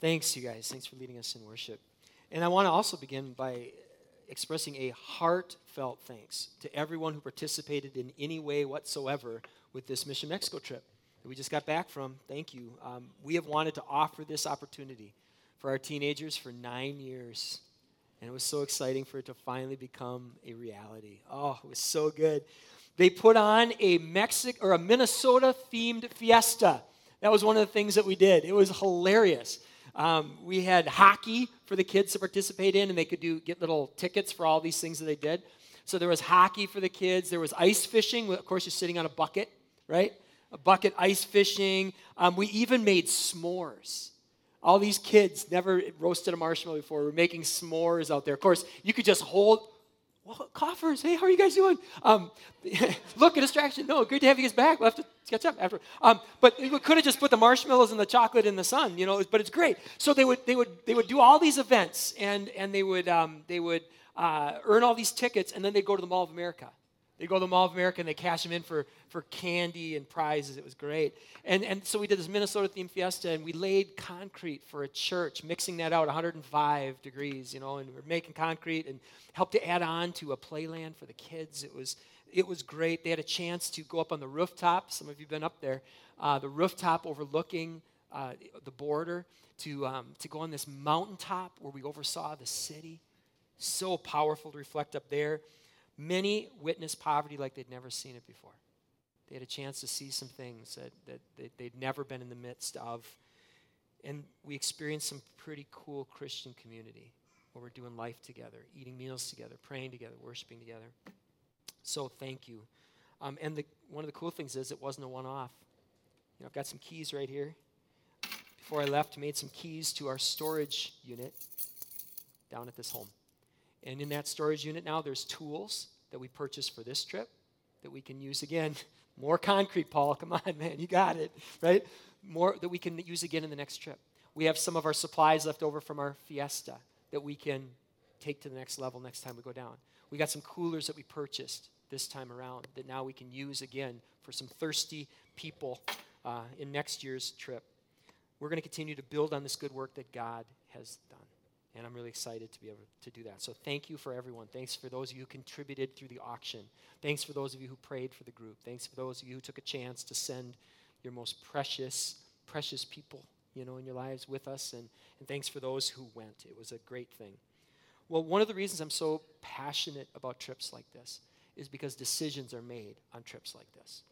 Thanks, you guys. Thanks for leading us in worship. And I want to also begin by expressing a heartfelt thanks to everyone who participated in any way whatsoever with this Mission Mexico trip that we just got back from. Thank you. Um, we have wanted to offer this opportunity for our teenagers for nine years. And it was so exciting for it to finally become a reality. Oh, it was so good. They put on a Mexic or a Minnesota themed fiesta. That was one of the things that we did. It was hilarious. Um, we had hockey for the kids to participate in, and they could do get little tickets for all these things that they did. So there was hockey for the kids. There was ice fishing. Of course, you're sitting on a bucket, right? A bucket ice fishing. Um, we even made s'mores. All these kids never roasted a marshmallow before. We're making s'mores out there. Of course, you could just hold well, coffers. Hey, how are you guys doing? Um, look, a distraction. No, good to have you guys back. We'll have to catch up after. Um, but we could have just put the marshmallows and the chocolate in the sun, you know. But it's great. So they would they would they would do all these events, and and they would um, they would uh, earn all these tickets, and then they'd go to the Mall of America. They go to the Mall of America and they cash them in for, for candy and prizes. It was great. And, and so we did this Minnesota themed fiesta and we laid concrete for a church, mixing that out 105 degrees, you know, and we're making concrete and helped to add on to a playland for the kids. It was, it was great. They had a chance to go up on the rooftop. Some of you have been up there. Uh, the rooftop overlooking uh, the border to, um, to go on this mountaintop where we oversaw the city. So powerful to reflect up there. Many witnessed poverty like they'd never seen it before. They had a chance to see some things that, that, they'd never been in the midst of. And we experienced some pretty cool Christian community where we're doing life together, eating meals together, praying together, worshiping together. So thank you. Um, and the, one of the cool things is it wasn't a one off. You know, I've got some keys right here. Before I left, made some keys to our storage unit down at this home. And in that storage unit now, there's tools that we purchased for this trip that we can use again. More concrete, Paul. Come on, man. You got it, right? More that we can use again in the next trip. We have some of our supplies left over from our fiesta that we can take to the next level next time we go down. We got some coolers that we purchased this time around that now we can use again for some thirsty people uh, in next year's trip. We're going to continue to build on this good work that God has done. And I'm really excited to be able to do that. So thank you for everyone. Thanks for those of you who contributed through the auction. Thanks for those of you who prayed for the group. Thanks for those of you who took a chance to send your most precious, precious people, you know, in your lives with us. And, and thanks for those who went. It was a great thing. Well, one of the reasons I'm so passionate about trips like this is because decisions are made on trips like this.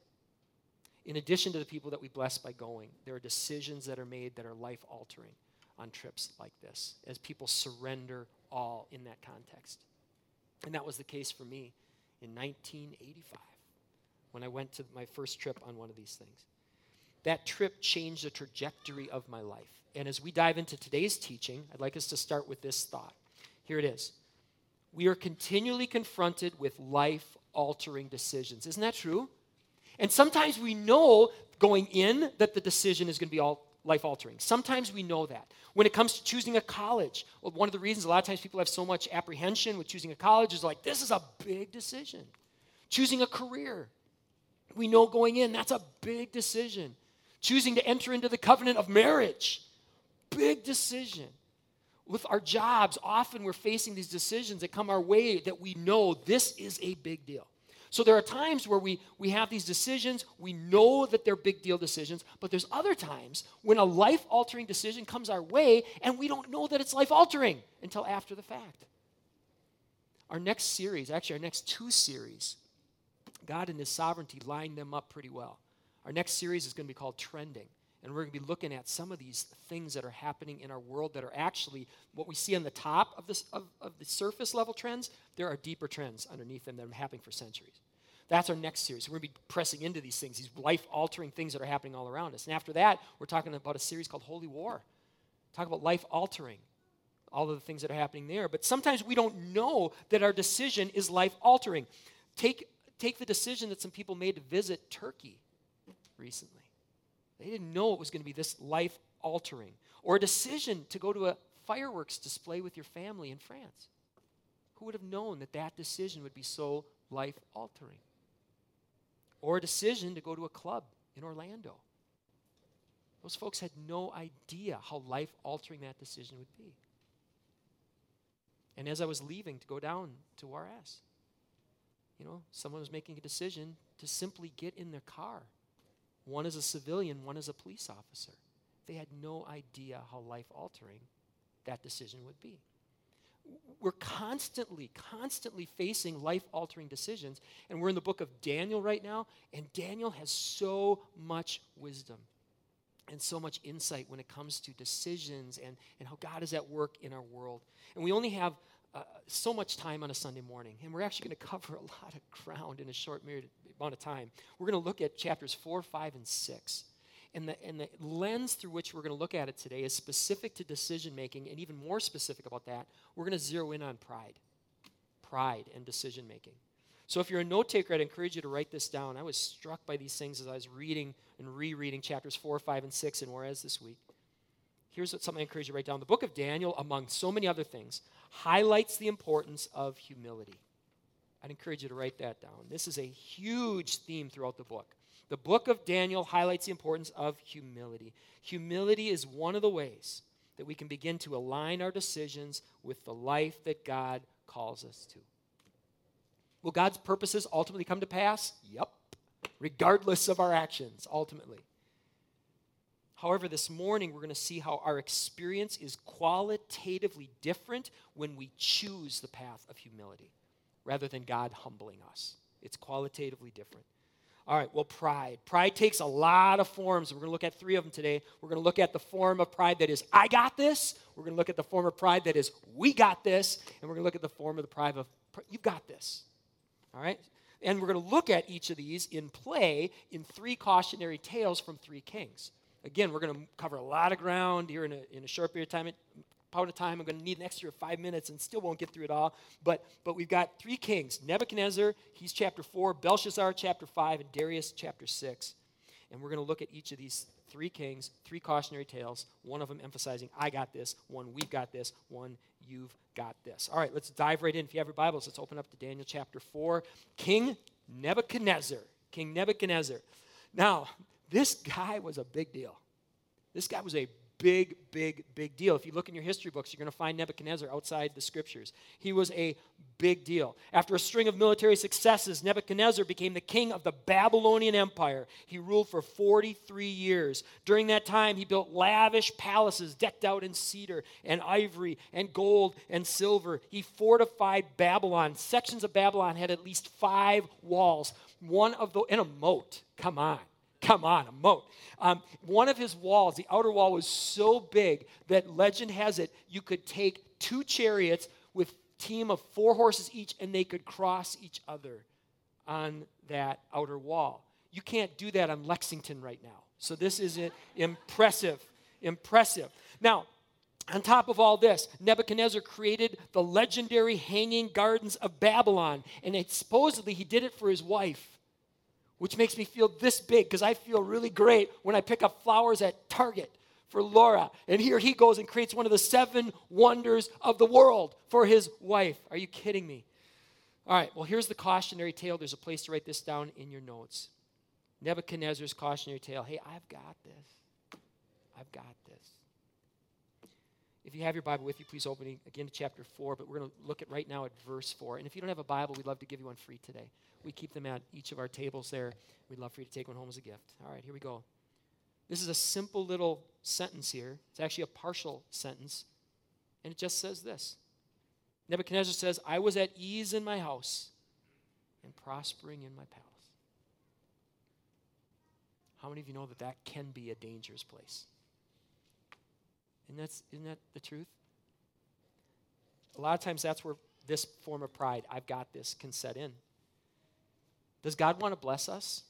In addition to the people that we bless by going, there are decisions that are made that are life altering on trips like this as people surrender all in that context. And that was the case for me in 1985 when I went to my first trip on one of these things. That trip changed the trajectory of my life. And as we dive into today's teaching, I'd like us to start with this thought. Here it is. We are continually confronted with life altering decisions. Isn't that true? And sometimes we know going in that the decision is going to be all life altering. Sometimes we know that. When it comes to choosing a college, one of the reasons a lot of times people have so much apprehension with choosing a college is like, this is a big decision. Choosing a career, we know going in, that's a big decision. Choosing to enter into the covenant of marriage, big decision. With our jobs, often we're facing these decisions that come our way that we know this is a big deal. So there are times where we, we have these decisions, we know that they're big deal decisions, but there's other times when a life altering decision comes our way and we don't know that it's life altering until after the fact. Our next series, actually, our next two series, God and His sovereignty line them up pretty well. Our next series is going to be called Trending. And we're going to be looking at some of these things that are happening in our world that are actually what we see on the top of, this, of, of the surface level trends. There are deeper trends underneath them that have been happening for centuries. That's our next series. We're going to be pressing into these things, these life altering things that are happening all around us. And after that, we're talking about a series called Holy War. Talk about life altering, all of the things that are happening there. But sometimes we don't know that our decision is life altering. Take, take the decision that some people made to visit Turkey recently. They didn't know it was going to be this life altering. Or a decision to go to a fireworks display with your family in France. Who would have known that that decision would be so life altering? Or a decision to go to a club in Orlando. Those folks had no idea how life altering that decision would be. And as I was leaving to go down to Juarez, you know, someone was making a decision to simply get in their car. One is a civilian, one is a police officer. They had no idea how life altering that decision would be. We're constantly, constantly facing life altering decisions. And we're in the book of Daniel right now, and Daniel has so much wisdom and so much insight when it comes to decisions and, and how God is at work in our world. And we only have uh, so much time on a Sunday morning, and we're actually going to cover a lot of ground in a short amount of time. We're going to look at chapters 4, 5, and 6. And the, and the lens through which we're going to look at it today is specific to decision making, and even more specific about that, we're going to zero in on pride. Pride and decision making. So if you're a note taker, I'd encourage you to write this down. I was struck by these things as I was reading and rereading chapters 4, 5, and 6 in Juarez this week. Here's what something I encourage you to write down. The book of Daniel, among so many other things, highlights the importance of humility. I'd encourage you to write that down. This is a huge theme throughout the book. The book of Daniel highlights the importance of humility. Humility is one of the ways that we can begin to align our decisions with the life that God calls us to. Will God's purposes ultimately come to pass? Yep. Regardless of our actions, ultimately. However, this morning we're going to see how our experience is qualitatively different when we choose the path of humility rather than God humbling us. It's qualitatively different. All right, well, pride. Pride takes a lot of forms. We're going to look at three of them today. We're going to look at the form of pride that is, I got this. We're going to look at the form of pride that is, we got this. And we're going to look at the form of the pride of, you've got this. All right? And we're going to look at each of these in play in three cautionary tales from three kings. Again, we're going to cover a lot of ground here in a, in a short period of time. Pound of time, I'm going to need an extra five minutes and still won't get through it all. But, but we've got three kings Nebuchadnezzar, he's chapter 4, Belshazzar, chapter 5, and Darius, chapter 6. And we're going to look at each of these three kings, three cautionary tales, one of them emphasizing, I got this, one, we've got this, one, you've got this. All right, let's dive right in. If you have your Bibles, let's open up to Daniel chapter 4. King Nebuchadnezzar. King Nebuchadnezzar. Now, this guy was a big deal. This guy was a big, big, big deal. If you look in your history books, you're going to find Nebuchadnezzar outside the scriptures. He was a big deal. After a string of military successes, Nebuchadnezzar became the king of the Babylonian Empire. He ruled for 43 years. During that time, he built lavish palaces decked out in cedar and ivory and gold and silver. He fortified Babylon. Sections of Babylon had at least five walls, one of the, in a moat. Come on. Come on, a moat. Um, one of his walls, the outer wall, was so big that legend has it you could take two chariots with team of four horses each and they could cross each other on that outer wall. You can't do that on Lexington right now. So this is impressive, impressive. Now, on top of all this, Nebuchadnezzar created the legendary hanging gardens of Babylon, and it, supposedly he did it for his wife which makes me feel this big because I feel really great when I pick up flowers at Target for Laura. And here he goes and creates one of the seven wonders of the world for his wife. Are you kidding me? All right, well, here's the cautionary tale. There's a place to write this down in your notes. Nebuchadnezzar's cautionary tale. Hey, I've got this. I've got this. If you have your Bible with you, please open it again to chapter 4, but we're going to look at right now at verse 4. And if you don't have a Bible, we'd love to give you one free today. We keep them at each of our tables there. We'd love for you to take one home as a gift. All right, here we go. This is a simple little sentence here. It's actually a partial sentence. And it just says this Nebuchadnezzar says, I was at ease in my house and prospering in my palace. How many of you know that that can be a dangerous place? And that's, isn't that the truth? A lot of times that's where this form of pride, I've got this, can set in. Does God want to bless us?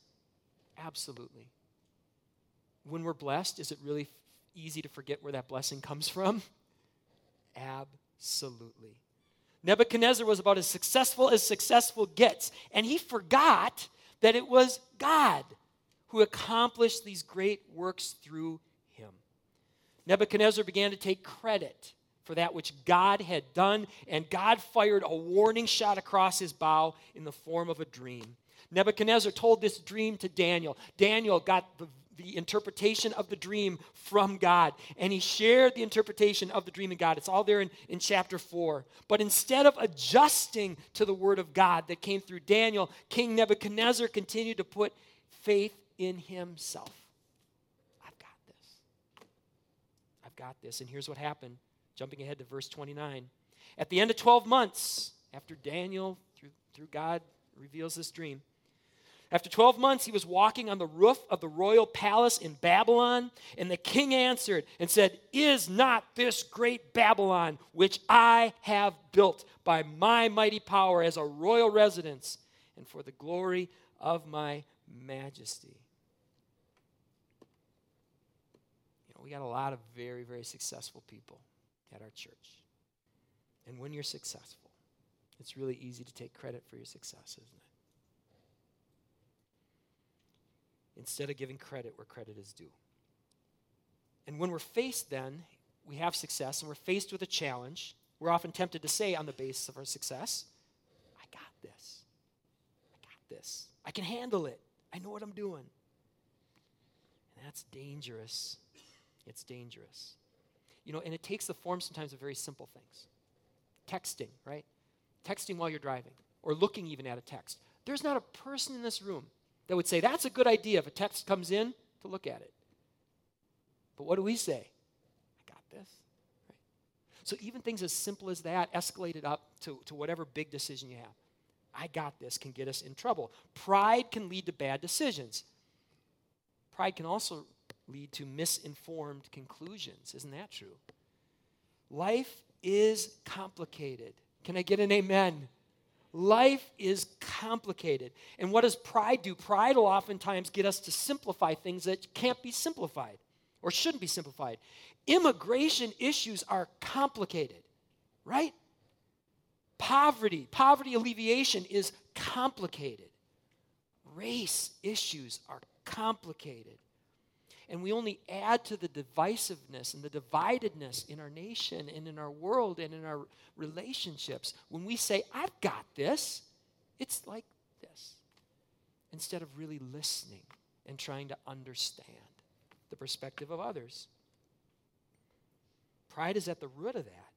Absolutely. When we're blessed, is it really easy to forget where that blessing comes from? Absolutely. Nebuchadnezzar was about as successful as successful gets, and he forgot that it was God who accomplished these great works through. Nebuchadnezzar began to take credit for that which God had done, and God fired a warning shot across his bow in the form of a dream. Nebuchadnezzar told this dream to Daniel. Daniel got the, the interpretation of the dream from God. And he shared the interpretation of the dream in God. It's all there in, in chapter 4. But instead of adjusting to the word of God that came through Daniel, King Nebuchadnezzar continued to put faith in himself. I've got this. I've got this. And here's what happened. Jumping ahead to verse 29. At the end of 12 months, after Daniel, through, through God, reveals this dream, after 12 months, he was walking on the roof of the royal palace in Babylon, and the king answered and said, Is not this great Babylon, which I have built by my mighty power as a royal residence and for the glory of my majesty? You know, we got a lot of very, very successful people at our church. And when you're successful, it's really easy to take credit for your success, isn't it? instead of giving credit where credit is due. And when we're faced then, we have success and we're faced with a challenge, we're often tempted to say on the basis of our success, I got this. I got this. I can handle it. I know what I'm doing. And that's dangerous. It's dangerous. You know, and it takes the form sometimes of very simple things. Texting, right? Texting while you're driving, or looking even at a text. There's not a person in this room that would say, that's a good idea if a text comes in to look at it. But what do we say? I got this. Right? So even things as simple as that escalated up to, to whatever big decision you have. I got this can get us in trouble. Pride can lead to bad decisions. Pride can also lead to misinformed conclusions. Isn't that true? Life is complicated. Can I get an amen? Life is complicated. And what does pride do? Pride will oftentimes get us to simplify things that can't be simplified or shouldn't be simplified. Immigration issues are complicated, right? Poverty, poverty alleviation is complicated. Race issues are complicated. And we only add to the divisiveness and the dividedness in our nation and in our world and in our relationships when we say, I've got this. It's like this. Instead of really listening and trying to understand the perspective of others. Pride is at the root of that.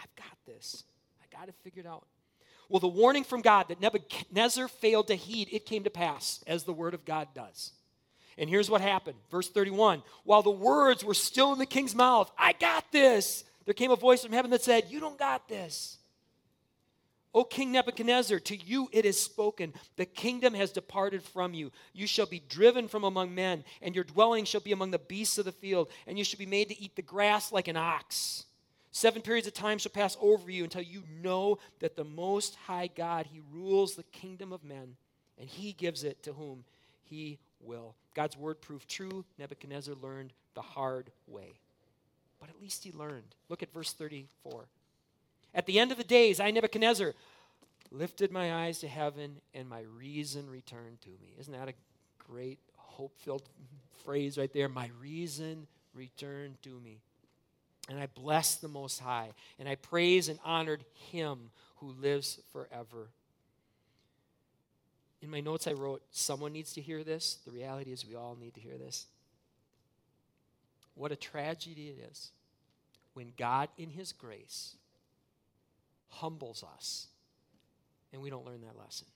I've got this. I got it figured out. Well, the warning from God that Nebuchadnezzar failed to heed, it came to pass, as the word of God does. And here's what happened. Verse 31 While the words were still in the king's mouth, I got this, there came a voice from heaven that said, You don't got this. O King Nebuchadnezzar, to you it is spoken, the kingdom has departed from you. You shall be driven from among men, and your dwelling shall be among the beasts of the field, and you shall be made to eat the grass like an ox. Seven periods of time shall pass over you until you know that the Most High God, He rules the kingdom of men, and He gives it to whom He will. God's word proved true. Nebuchadnezzar learned the hard way. But at least he learned. Look at verse 34. At the end of the days, I, Nebuchadnezzar, lifted my eyes to heaven and my reason returned to me. Isn't that a great, hope filled phrase right there? My reason returned to me. And I blessed the Most High, and I praised and honored him who lives forever in my notes, I wrote, Someone needs to hear this. The reality is, we all need to hear this. What a tragedy it is when God, in His grace, humbles us and we don't learn that lesson.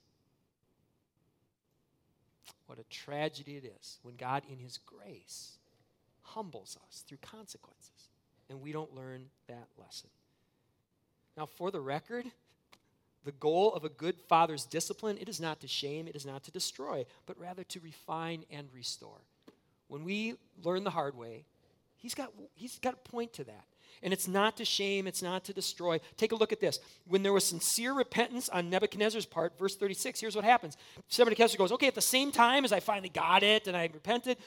What a tragedy it is when God, in His grace, humbles us through consequences and we don't learn that lesson. Now, for the record, the goal of a good father's discipline, it is not to shame, it is not to destroy, but rather to refine and restore. When we learn the hard way, he's got, he's got a point to that. And it's not to shame, it's not to destroy. Take a look at this. When there was sincere repentance on Nebuchadnezzar's part, verse 36, here's what happens. Nebuchadnezzar goes, Okay, at the same time as I finally got it and I repented,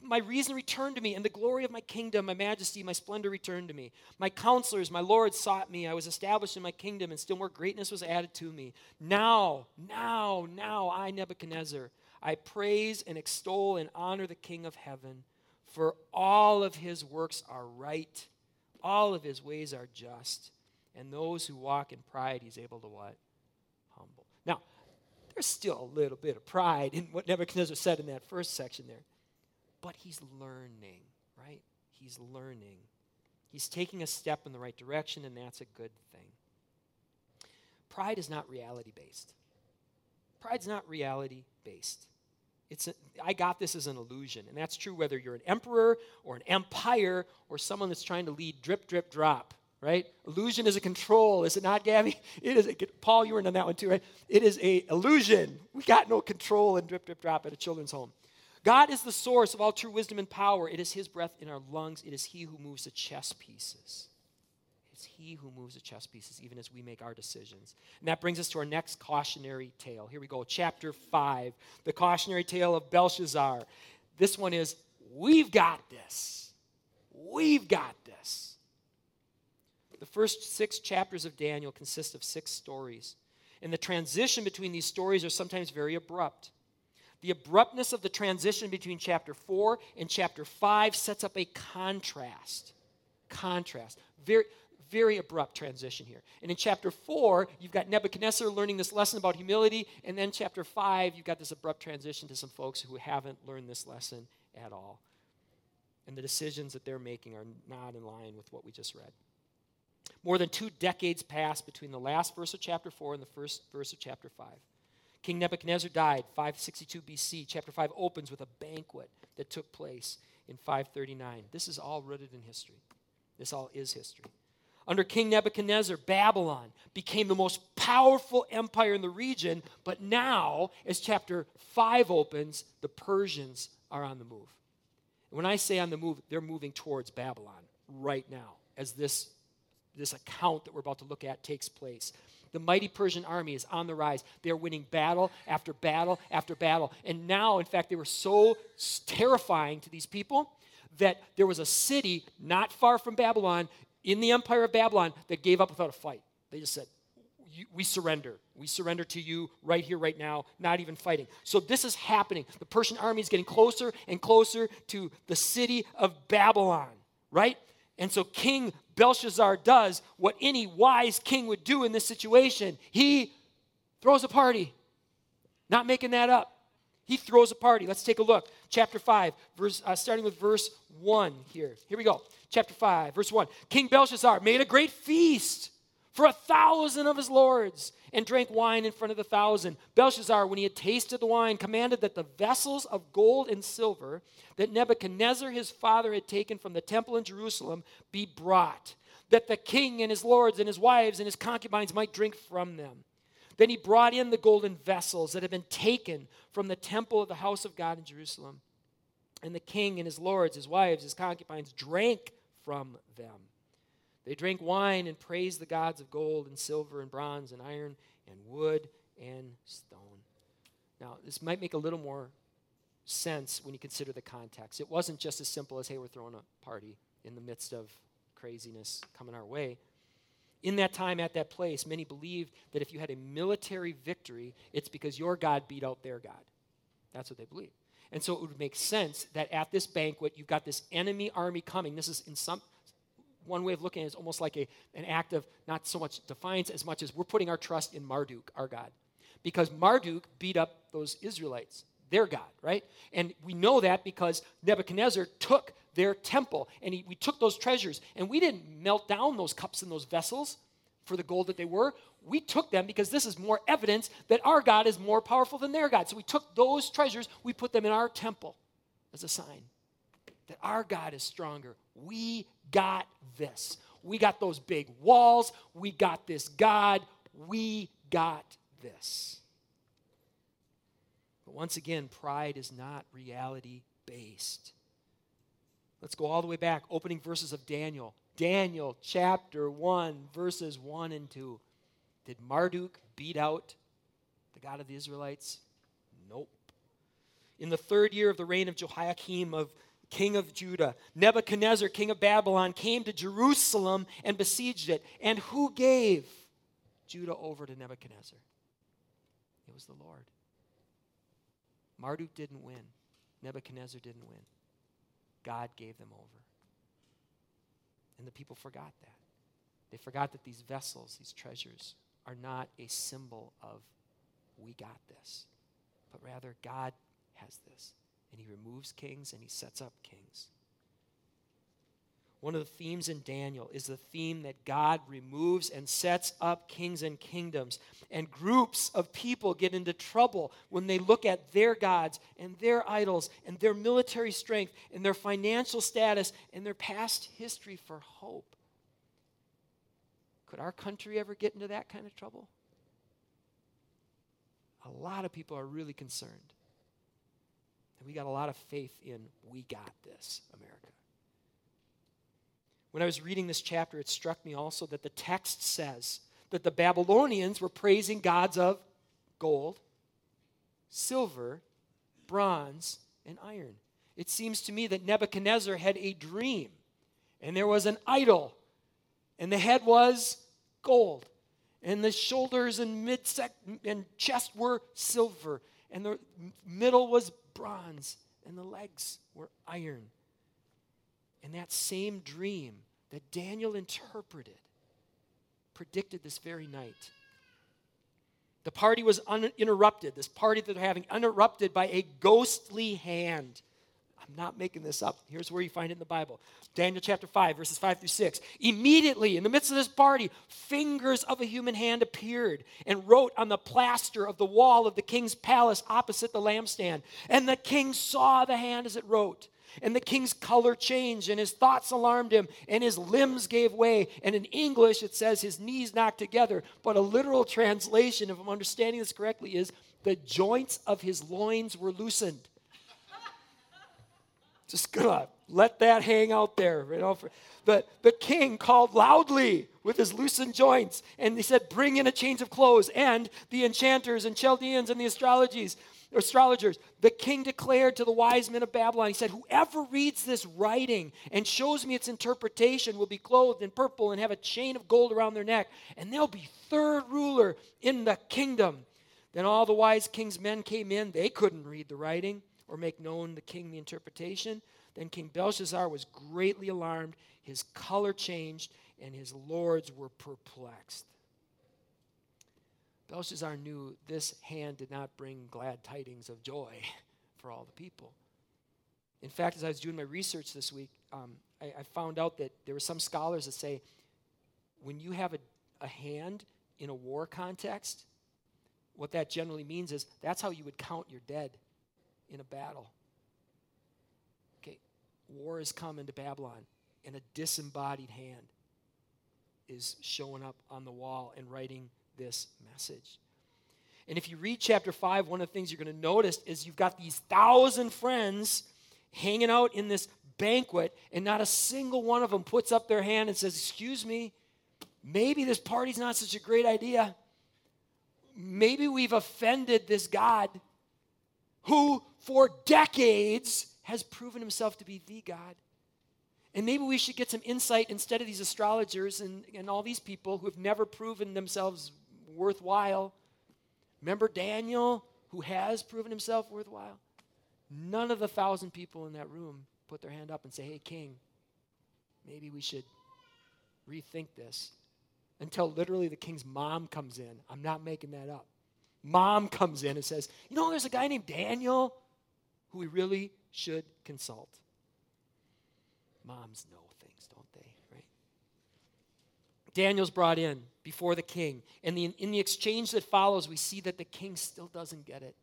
my reason returned to me, and the glory of my kingdom, my majesty, my splendor returned to me. My counselors, my lords sought me. I was established in my kingdom, and still more greatness was added to me. Now, now, now, I, Nebuchadnezzar, I praise and extol and honor the King of heaven, for all of his works are right all of his ways are just. And those who walk in pride, he's able to what? Humble. Now, there's still a little bit of pride in what Nebuchadnezzar said in that first section there. but he's learning, right? He's learning. He's taking a step in the right direction, and that's a good thing. Pride is not reality based. Pride's not reality based. It's a, I got this as an illusion, and that's true whether you're an emperor or an empire or someone that's trying to lead drip, drip, drop, right? Illusion is a control, is it not, Gabby? It is. A, Paul, you were in on that one too, right? It is a illusion. We got no control in drip, drip, drop at a children's home. God is the source of all true wisdom and power. It is His breath in our lungs. It is He who moves the chess pieces. It's He who moves the chess pieces, even as we make our decisions. And that brings us to our next cautionary tale. Here we go, chapter 5, the cautionary tale of Belshazzar. This one is We've got this. We've got this. The first six chapters of Daniel consist of six stories. And the transition between these stories are sometimes very abrupt. The abruptness of the transition between chapter 4 and chapter 5 sets up a contrast. Contrast. Very, very abrupt transition here. And in chapter 4, you've got Nebuchadnezzar learning this lesson about humility. And then chapter 5, you've got this abrupt transition to some folks who haven't learned this lesson at all. And the decisions that they're making are not in line with what we just read. More than two decades passed between the last verse of chapter 4 and the first verse of chapter 5. King Nebuchadnezzar died 562 BC. Chapter 5 opens with a banquet that took place in 539. This is all rooted in history. This all is history. Under King Nebuchadnezzar, Babylon became the most powerful empire in the region, but now, as chapter 5 opens, the Persians are on the move. when I say on the move, they're moving towards Babylon right now as this, this account that we're about to look at takes place. The mighty Persian army is on the rise. They are winning battle after battle after battle. And now, in fact, they were so terrifying to these people that there was a city not far from Babylon in the empire of Babylon that gave up without a fight. They just said, we surrender. We surrender to you right here, right now, not even fighting. So this is happening. The Persian army is getting closer and closer to the city of Babylon, right? And so King Belshazzar does what any wise king would do in this situation. He throws a party. Not making that up. He throws a party. Let's take a look. Chapter 5, verse, uh, starting with verse 1 here. Here we go. Chapter 5, verse 1. King Belshazzar made a great feast for a thousand of his lords and drank wine in front of the thousand. Belshazzar, when he had tasted the wine, commanded that the vessels of gold and silver that Nebuchadnezzar his father had taken from the temple in Jerusalem be brought, that the king and his lords and his wives and his concubines might drink from them. Then he brought in the golden vessels that had been taken from the temple of the house of God in Jerusalem. And the king and his lords, his wives, his concubines drank from them. They drank wine and praised the gods of gold and silver and bronze and iron and wood and stone. Now, this might make a little more sense when you consider the context. It wasn't just as simple as, hey, we're throwing a party in the midst of craziness coming our way. In that time, at that place, many believed that if you had a military victory, it's because your God beat out their God. That's what they believed. And so it would make sense that at this banquet, you've got this enemy army coming. This is in some one way of looking at it is almost like a, an act of not so much defiance as much as we're putting our trust in Marduk, our God. Because Marduk beat up those Israelites, their God, right? And we know that because Nebuchadnezzar took their temple and he, we took those treasures and we didn't melt down those cups and those vessels for the gold that they were. We took them because this is more evidence that our God is more powerful than their God. So we took those treasures, we put them in our temple as a sign that our God is stronger. We got this. We got those big walls. We got this God. We got this. But once again, pride is not reality based. Let's go all the way back, opening verses of Daniel. Daniel chapter 1, verses 1 and 2. Did Marduk beat out the God of the Israelites? Nope. In the third year of the reign of Jehoiakim, of king of Judah, Nebuchadnezzar, king of Babylon, came to Jerusalem and besieged it. And who gave Judah over to Nebuchadnezzar? It was the Lord. Marduk didn't win, Nebuchadnezzar didn't win. God gave them over. And the people forgot that. They forgot that these vessels, these treasures, are not a symbol of we got this, but rather God has this. and he removes kings and he sets up kings. One of the themes in Daniel is the theme that God removes and sets up kings and kingdoms. And groups of people get into trouble when they look at their gods and their idols and their military strength and their financial status and their past history for hope. Could our country ever get into that kind of trouble? A lot of people are really concerned. And we got a lot of faith in we got this, America. When I was reading this chapter, it struck me also that the text says that the Babylonians were praising gods of gold, silver, bronze, and iron. It seems to me that Nebuchadnezzar had a dream, and there was an idol, and the head was gold, and the shoulders and mid and chest were silver, and the middle was bronze, and the legs were iron. And that same dream that Daniel interpreted predicted this very night. The party was uninterrupted, this party that they're having, uninterrupted by a ghostly hand. I'm not making this up. Here's where you find it in the Bible Daniel chapter 5, verses 5 through 6. Immediately, in the midst of this party, fingers of a human hand appeared and wrote on the plaster of the wall of the king's palace opposite the lampstand. And the king saw the hand as it wrote. And the king's color changed, and his thoughts alarmed him, and his limbs gave way. And in English, it says his knees knocked together. But a literal translation, if I'm understanding this correctly, is the joints of his loins were loosened. Just gonna let that hang out there. You know, for, the, the king called loudly with his loosened joints, and he said, Bring in a change of clothes. And the enchanters and Chaldeans and the astrologies astrologers, the king declared to the wise men of Babylon, he said, Whoever reads this writing and shows me its interpretation will be clothed in purple and have a chain of gold around their neck, and they'll be third ruler in the kingdom. Then all the wise king's men came in. They couldn't read the writing or make known the king the interpretation. Then King Belshazzar was greatly alarmed. His color changed, and his lords were perplexed. Belshazzar knew this hand did not bring glad tidings of joy for all the people. In fact, as I was doing my research this week, um, I, I, found out that there were some scholars that say when you have a, a hand in a war context, what that generally means is that's how you would count your dead in a battle. Okay, war has come into Babylon, and a disembodied hand is showing up on the wall and writing this message. And if you read chapter 5, one of the things you're going to notice is you've got these thousand friends hanging out in this banquet, and not a single one of them puts up their hand and says, Excuse me, maybe this party's not such a great idea. Maybe we've offended this God who, for decades, has proven himself to be the God. And maybe we should get some insight instead of these astrologers and, and all these people who have never proven themselves worthwhile. Remember Daniel, who has proven himself worthwhile? None of the thousand people in that room put their hand up and say, Hey, king, maybe we should rethink this. Until literally the king's mom comes in. I'm not making that up. Mom comes in and says, You know, there's a guy named Daniel who we really should consult. Moms know things, don't? Daniel's brought in before the king. And the, in the exchange that follows, we see that the king still doesn't get it.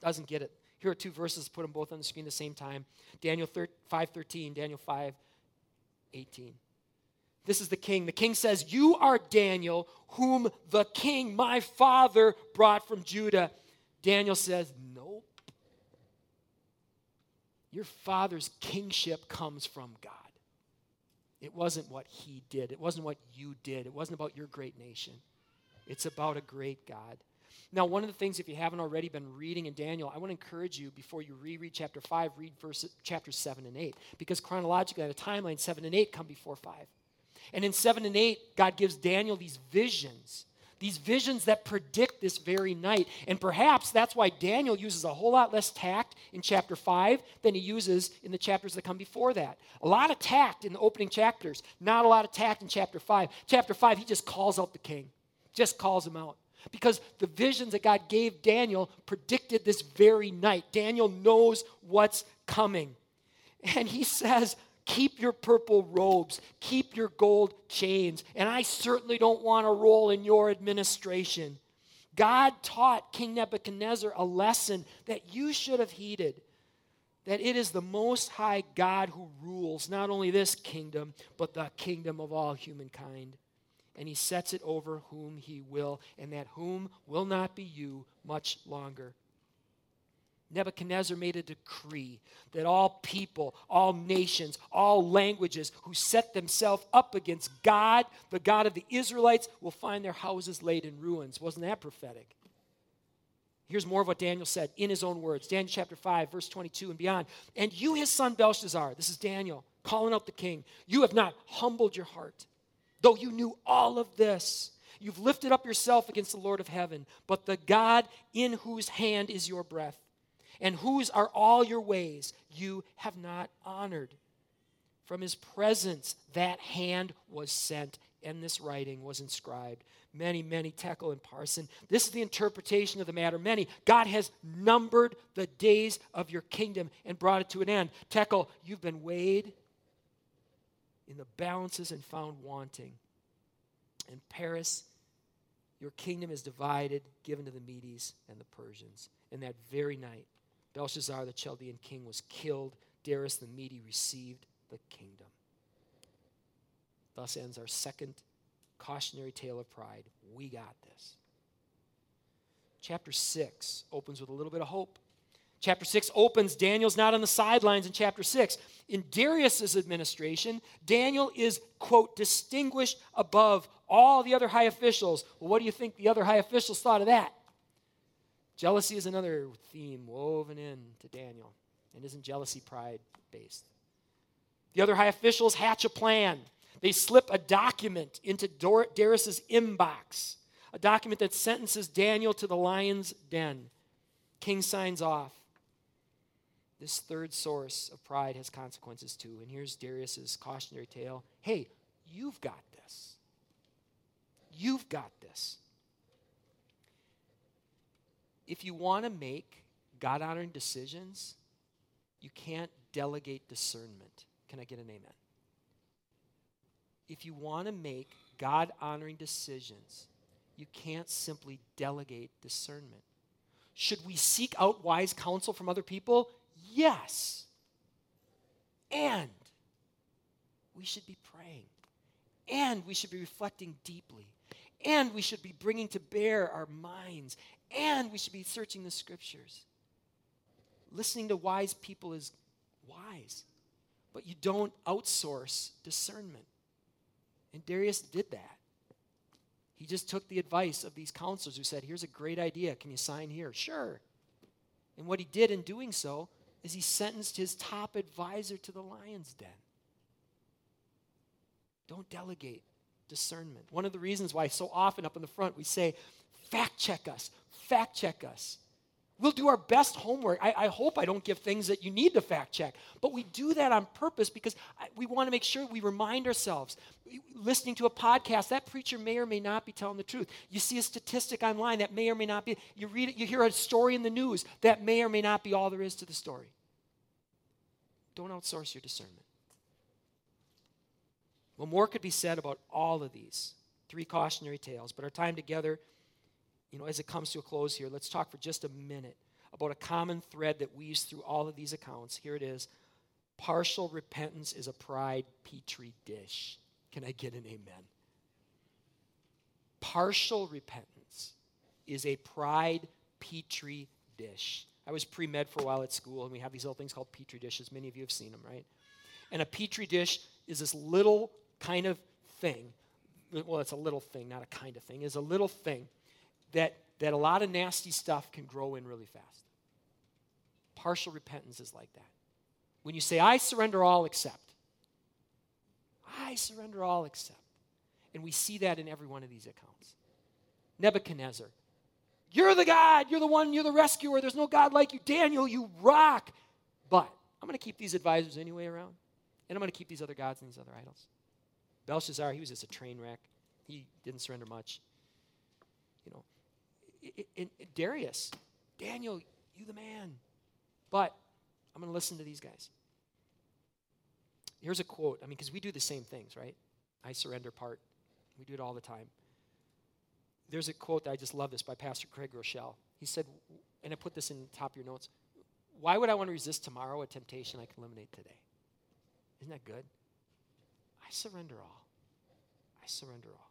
Doesn't get it. Here are two verses, put them both on the screen at the same time. Daniel 5 13, Daniel 5:18. This is the king. The king says, You are Daniel, whom the king, my father, brought from Judah. Daniel says, Nope. Your father's kingship comes from God. It wasn't what he did. It wasn't what you did. It wasn't about your great nation. It's about a great God. Now, one of the things, if you haven't already been reading in Daniel, I want to encourage you before you reread chapter 5, read verse, chapters 7 and 8. Because chronologically, on a timeline, 7 and 8 come before 5. And in 7 and 8, God gives Daniel these visions these visions that predict this very night. And perhaps that's why Daniel uses a whole lot less tact in chapter 5 than he uses in the chapters that come before that. A lot of tact in the opening chapters, not a lot of tact in chapter 5. Chapter 5, he just calls out the king, just calls him out. because the visions that God gave Daniel predicted this very night. Daniel knows what's coming. And he says, Keep your purple robes, keep your gold chains, and I certainly don't want to role in your administration. God taught King Nebuchadnezzar a lesson that you should have heeded that it is the Most High God who rules not only this kingdom, but the kingdom of all humankind. And he sets it over whom he will, and that whom will not be you much longer. Nebuchadnezzar made a decree that all people, all nations, all languages who set themselves up against God, the God of the Israelites, will find their houses laid in ruins. Wasn't that prophetic? Here's more of what Daniel said in his own words Daniel chapter 5, verse 22 and beyond. And you, his son Belshazzar, this is Daniel calling out the king, you have not humbled your heart, though you knew all of this. You've lifted up yourself against the Lord of heaven, but the God in whose hand is your breath and whose are all your ways you have not honored. From his presence, that hand was sent, and this writing was inscribed. Mene, mene, Tekel and Parsin. This is the interpretation of the matter. Mene. God has numbered the days of your kingdom and brought it to an end. Tekel, you've been weighed in the balances and found wanting. And Peres, your kingdom is divided, given to the Medes and the Persians. In that very night, Belshazzar, the Chaldean king, was killed. Darius the Mede received the kingdom. Thus ends our second cautionary tale of pride. We got this. Chapter 6 opens with a little bit of hope. Chapter 6 opens, Daniel's not on the sidelines in chapter 6. In Darius's administration, Daniel is, quote, distinguished above all the other high officials. Well, what do you think the other high officials thought of that? Jealousy is another theme woven into Daniel. And isn't jealousy pride based? The other high officials hatch a plan. They slip a document into Darius's inbox, a document that sentences Daniel to the lion's den. King signs off. This third source of pride has consequences too. And here's Darius's cautionary tale. Hey, you've got this. You've got this if you want to make God honoring decisions, you can't delegate discernment. Can I get an amen? If you want to make God honoring decisions, you can't simply delegate discernment. Should we seek out wise counsel from other people? Yes. And we should be praying. And we should be reflecting deeply. And we should be bringing to bear our minds and we should be searching the scriptures. Listening to wise people is wise, but you don't outsource discernment. And Darius did that. He just took the advice of these counselors who said, Here's a great idea. Can you sign here? Sure. And what he did in doing so is he sentenced his top advisor to the lion's den. Don't delegate discernment. One of the reasons why so often up in the front we say, fact check us, fact check us. We'll do our best homework. I, I, hope I don't give things that you need to fact check. But we do that on purpose because I, we want to make sure we remind ourselves. Listening to a podcast, that preacher may or may not be telling the truth. You see a statistic online that may or may not be. You read it, you hear a story in the news that may or may not be all there is to the story. Don't outsource your discernment. Well, more could be said about all of these three cautionary tales, but our time together you know, as it comes to a close here, let's talk for just a minute about a common thread that weaves through all of these accounts. Here it is partial repentance is a pride petri dish. Can I get an amen? Partial repentance is a pride petri dish. I was pre med for a while at school, and we have these little things called petri dishes. Many of you have seen them, right? And a petri dish is this little kind of thing. Well, it's a little thing, not a kind of thing. It's a little thing that, that a lot of nasty stuff can grow in really fast. Partial repentance is like that. When you say, I surrender all except, I surrender all except. And we see that in every one of these accounts. Nebuchadnezzar, you're the God, you're the one, you're the rescuer, there's no God like you. Daniel, you rock. But I'm going to keep these advisors anyway around, and I'm going to keep these other gods and these other idols. Belshazzar, he was just a train wreck. He didn't surrender much. You know, Darius, Daniel, you the man. But I'm going to listen to these guys. Here's a quote. I mean, because we do the same things, right? I surrender part. We do it all the time. There's a quote that I just love this by Pastor Craig Groeschel. He said, and I put this in the top of your notes why would I want to resist tomorrow a temptation I can eliminate today? Isn't that good? I surrender all. I surrender all.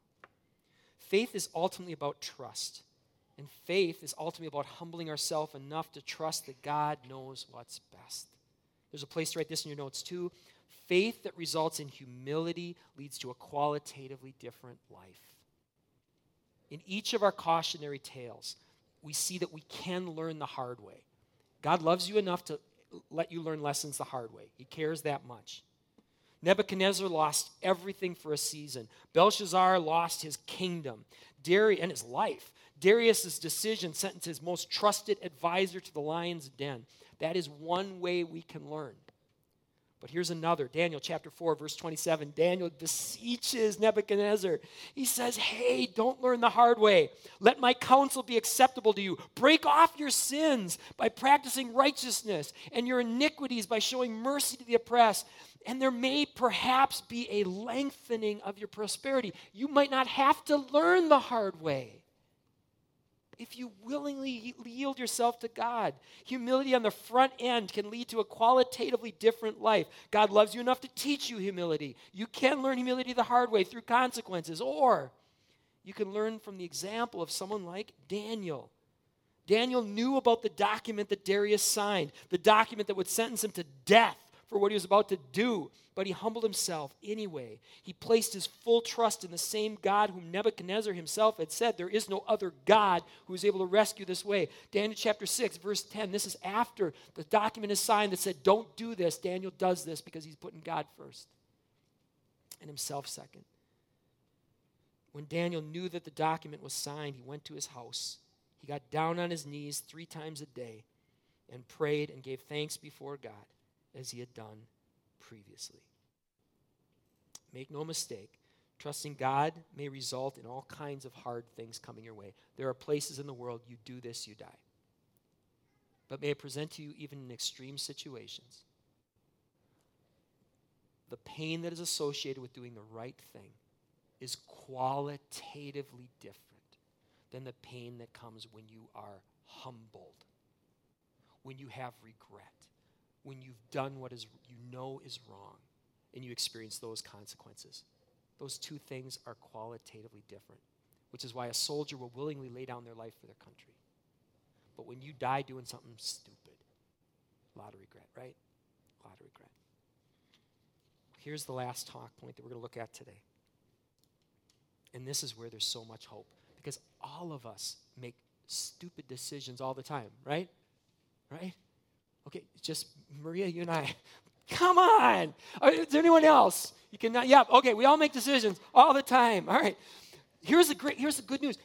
Faith is ultimately about trust. And faith is ultimately about humbling ourselves enough to trust that God knows what's best. There's a place to write this in your notes too. Faith that results in humility leads to a qualitatively different life. In each of our cautionary tales, we see that we can learn the hard way. God loves you enough to let you learn lessons the hard way, He cares that much. Nebuchadnezzar lost everything for a season. Belshazzar lost his kingdom Darius, and his life. Darius' decision sent his most trusted advisor to the lion's den. That is one way we can learn. But here's another Daniel chapter 4, verse 27. Daniel beseeches Nebuchadnezzar. He says, Hey, don't learn the hard way. Let my counsel be acceptable to you. Break off your sins by practicing righteousness and your iniquities by showing mercy to the oppressed. And there may perhaps be a lengthening of your prosperity. You might not have to learn the hard way if you willingly yield yourself to God. Humility on the front end can lead to a qualitatively different life. God loves you enough to teach you humility. You can learn humility the hard way through consequences, or you can learn from the example of someone like Daniel. Daniel knew about the document that Darius signed, the document that would sentence him to death for what he was about to do, but he humbled himself anyway. He placed his full trust in the same God whom Nebuchadnezzar himself had said, There is no other God who is able to rescue this way. Daniel chapter 6, verse 10, this is after the document is signed that said, Don't do this. Daniel does this because he's putting God first and himself second. When Daniel knew that the document was signed, he went to his house. He got down on his knees three times a day and prayed and gave thanks before God as he had done previously. Make no mistake, trusting God may result in all kinds of hard things coming your way. There are places in the world you do this, you die. But may it present to you, even in extreme situations, the pain that is associated with doing the right thing is qualitatively different than the pain that comes when you are humbled, when you have regret when you've done what is you know is wrong and you experience those consequences. Those two things are qualitatively different, which is why a soldier will willingly lay down their life for their country. But when you die doing something stupid, a lot of regret, right? A lot of regret. Here's the last talk point that we're going to look at today. And this is where there's so much hope because all of us make stupid decisions all the time, right? Right? Okay, just Maria, you and I. Come on. Is there anyone else? You cannot. Yeah. Okay. We all make decisions all the time. All right. Here's the great. Here's the good news.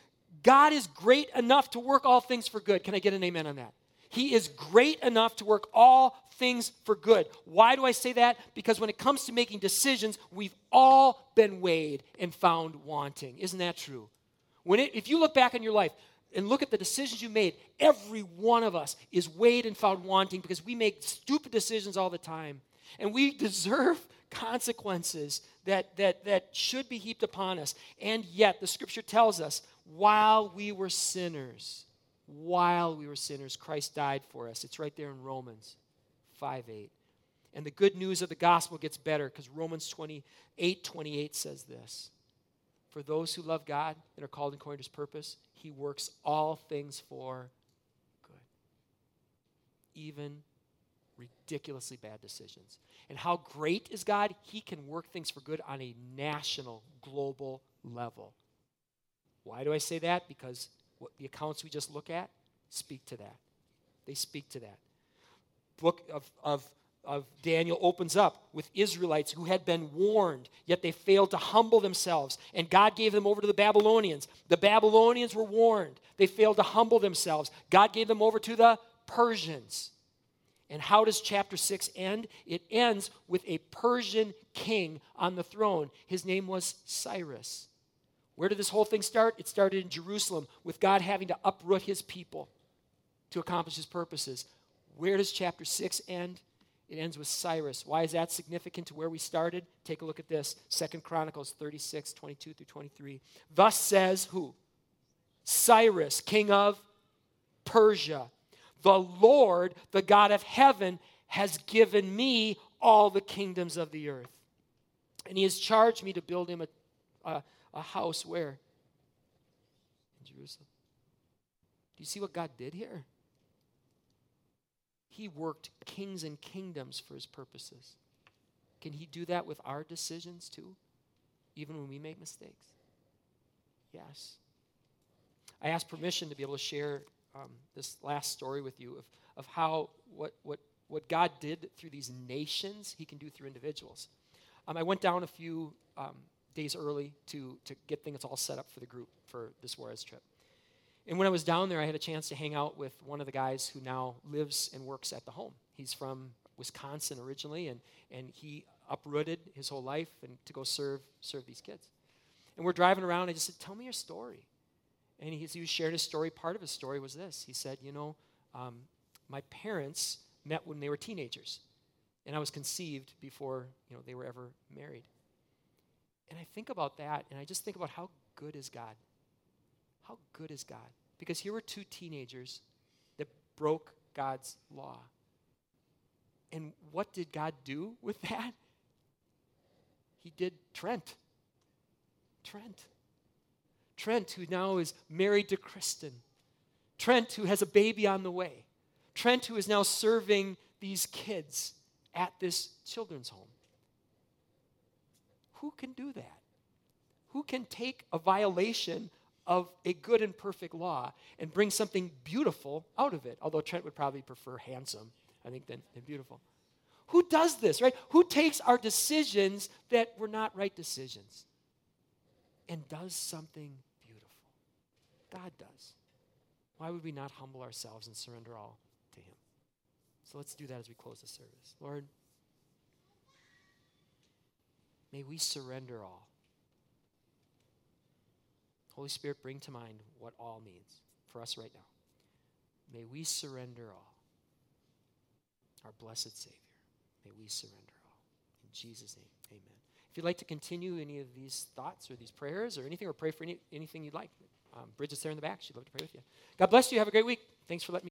God is great enough to work all things for good. Can I get an amen on that? He is great enough to work all things for good. Why do I say that? Because when it comes to making decisions, we've all been weighed and found wanting. Isn't that true? When it, if you look back on your life, and look at the decisions you made, every one of us is weighed and found wanting because we make stupid decisions all the time. And we deserve consequences that, that, that should be heaped upon us. And yet, the scripture tells us, while we were sinners, while we were sinners, Christ died for us. It's right there in Romans 5 8. And the good news of the gospel gets better because Romans 28 28 says this For those who love God and are called according to his purpose, he works all things for good, even ridiculously bad decisions. And how great is God? He can work things for good on a national, global level. Why do I say that? Because what the accounts we just look at speak to that. They speak to that. Book of, of of Daniel opens up with Israelites who had been warned, yet they failed to humble themselves. And God gave them over to the Babylonians. The Babylonians were warned. They failed to humble themselves. God gave them over to the Persians. And how does chapter 6 end? It ends with a Persian king on the throne. His name was Cyrus. Where did this whole thing start? It started in Jerusalem with God having to uproot his people to accomplish his purposes. Where does chapter 6 end? It ends with Cyrus. Why is that significant to where we started? Take a look at this. Second Chronicles 36, 22 through 23. Thus says who? Cyrus, king of Persia. The Lord, the God of heaven, has given me all the kingdoms of the earth. And he has charged me to build him a, a, a house where? In Jerusalem. Do you see what God did here? He worked kings and kingdoms for his purposes. Can he do that with our decisions too, even when we make mistakes? Yes. I asked permission to be able to share um, this last story with you of, of how what, what, what God did through these nations, he can do through individuals. Um, I went down a few um, days early to, to get things all set up for the group for this Juarez trip. And when I was down there, I had a chance to hang out with one of the guys who now lives and works at the home. He's from Wisconsin originally, and, and he uprooted his whole life and to go serve serve these kids. And we're driving around. And I just said, "Tell me your story." And he, he was sharing his story. Part of his story was this. He said, "You know, um, my parents met when they were teenagers, and I was conceived before you know they were ever married." And I think about that, and I just think about how good is God how good is God? Because here were two teenagers that broke God's law. And what did God do with that? He did Trent. Trent. Trent, who now is married to Kristen. Trent, who has a baby on the way. Trent, who is now serving these kids at this children's home. Who can do that? Who can take a violation of a good and perfect law and bring something beautiful out of it. Although Trent would probably prefer handsome, I think, than, than beautiful. Who does this, right? Who takes our decisions that were not right decisions and does something beautiful? God does. Why would we not humble ourselves and surrender all to Him? So let's do that as we close the service. Lord, may we surrender all Holy Spirit, bring to mind what all means for us right now. May we surrender all. Our blessed Savior, may we surrender all. In Jesus' name, amen. If you'd like to continue any of these thoughts or these prayers or anything, or pray for any, anything you'd like, um, Bridget's there in the back. She'd love to pray with you. God bless you. Have a great week. Thanks for letting me.